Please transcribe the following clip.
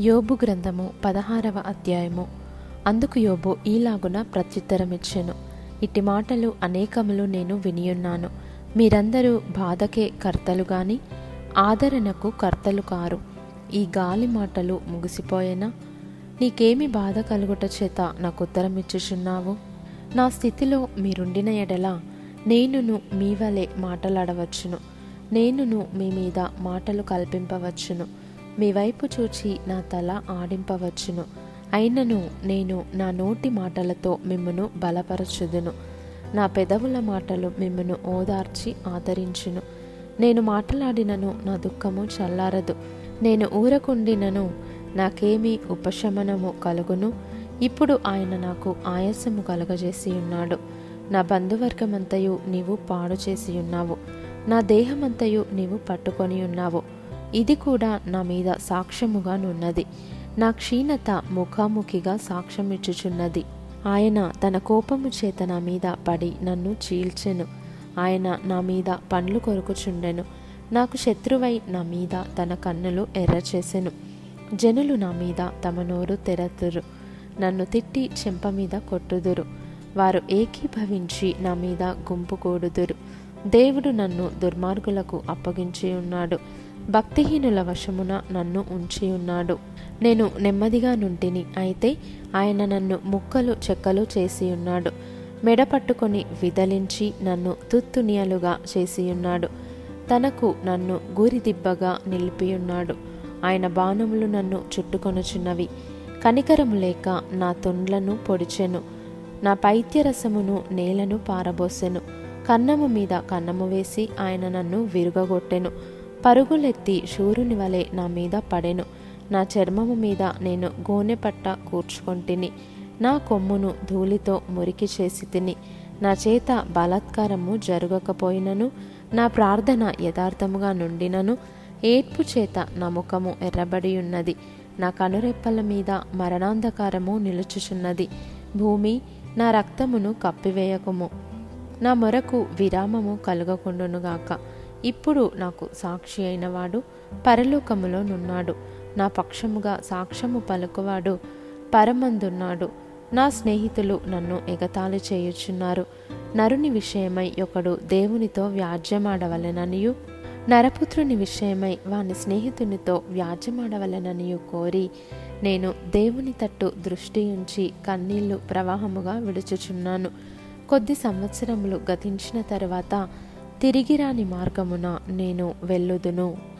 యోబు గ్రంథము పదహారవ అధ్యాయము. అందుకు యోబు ఈలాగున ప్రత్యుత్తరమిచ్చెను. ఇట్టి మాటలు అనేకములు నేను వినియున్నాను. మీరందరూ బాధకే కర్తలు గాని ఆదరణకు కర్తలు కారు. ఈ గాలి మాటలు ముగిసిపోయేనా? నీకేమి బాధ కలుగుట చేత నాకు ఉత్తరమిచ్చుచున్నావు? నా స్థితిలో మీరుండిన ఎడల నేనును మీ వలె మాటలాడవచ్చును. నేనును మీ మీద మాటలు కల్పింపవచ్చును. మీ వైపు చూచి నా తల ఆడింపవచ్చును. అయినను నేను నా నోటి మాటలతో మిమ్మను బలపరచుదును. నా పెదవుల మాటలు మిమ్మను ఓదార్చి ఆదరించును. నేను మాట్లాడినను నా దుఃఖము చల్లారదు. నేను ఊరకుండినను నాకేమీ ఉపశమనము కలుగును. ఇప్పుడు ఆయన నాకు ఆయాసము కలుగజేసి ఉన్నాడు నా బంధువర్గమంతయు నీవు పాడు చేసి ఉన్నావు నా దేహమంతయు నీవు పట్టుకొని ఉన్నావు ఇది కూడా నా మీద సాక్ష్యముగానున్నది నా క్షీణత ముఖాముఖిగా సాక్ష్యమిచ్చుచున్నది. ఆయన తన కోపము చేత నా మీద పడి నన్ను చీల్చెను. ఆయన నా మీద పండ్లు కొరుకుచుండెను. నాకు శత్రువై నా మీద తన కన్నులు ఎర్రచేసెను. జనులు నా మీద తమ నోరు తెరతురు. నన్ను తిట్టి చెంప మీద కొట్టుదురు. వారు ఏకీభవించి నా మీద గుంపు కూడుదురు. దేవుడు నన్ను దుర్మార్గులకు అప్పగించి ఉన్నాడు భక్తిహీనుల వశమున నన్ను ఉంచి ఉన్నాడు నేను నెమ్మదిగా నుంటిని అయితే ఆయన నన్ను ముక్కలు చెక్కలు చేసి ఉన్నాడు మెడ పట్టుకొని విదలించి నన్ను తుత్తునియలుగా చేసి ఉన్నాడు తనకు నన్ను గూరిదిబ్బగా నిలిపియున్నాడు. ఆయన బాణములు నన్ను చుట్టుకొనుచున్నవి. కనికరము లేక నా తొండ్లను పొడిచెను. నా పైత్యరసమును నేలను పారబోసెను. కన్నము మీద కన్నము వేసి ఆయన నన్ను విరుగగొట్టెను. పరుగులెత్తి శూరుని వలె నా మీద పడెను. నా చర్మము మీద నేను గోనె పట్ట కూర్చుకొంటిని. నా కొమ్మును ధూళితో మురికి చేసి తిని. నా చేత బలాత్కారము జరగకపోయినను. నా ప్రార్థన యథార్థముగా నుండినను. ఏడ్పు చేత నా ముఖము ఎర్రబడి ఉన్నది నా కనురెప్పల మీద మరణాంధకారము నిలుచుచున్నది. భూమి నా రక్తమును కప్పివేయకము. నా మొరకు విరామము కలుగకుండునుగాక. ఇప్పుడు నాకు సాక్షి అయినవాడు పరలోకములో నున్నాడు. నా పక్షముగా సాక్ష్యము పలుకువాడు పరమందున్నాడు. నా స్నేహితులు నన్ను ఎగతాళి చేయుచున్నారు. నరుని విషయమై ఒకడు దేవునితో వ్యాజ్యమాడవలెననియు నరపుత్రుని విషయమై వాని స్నేహితునితో వ్యాజ్యమాడవలెననియు కోరి నేను దేవుని తట్టు దృష్టి ఉంచి కన్నీళ్ళు ప్రవాహముగా విడుచుచున్నాను. కొద్ది సంవత్సరములు గతించిన తర్వాత తిరిగిరాని మార్గమున నేను వెళ్ళుదును.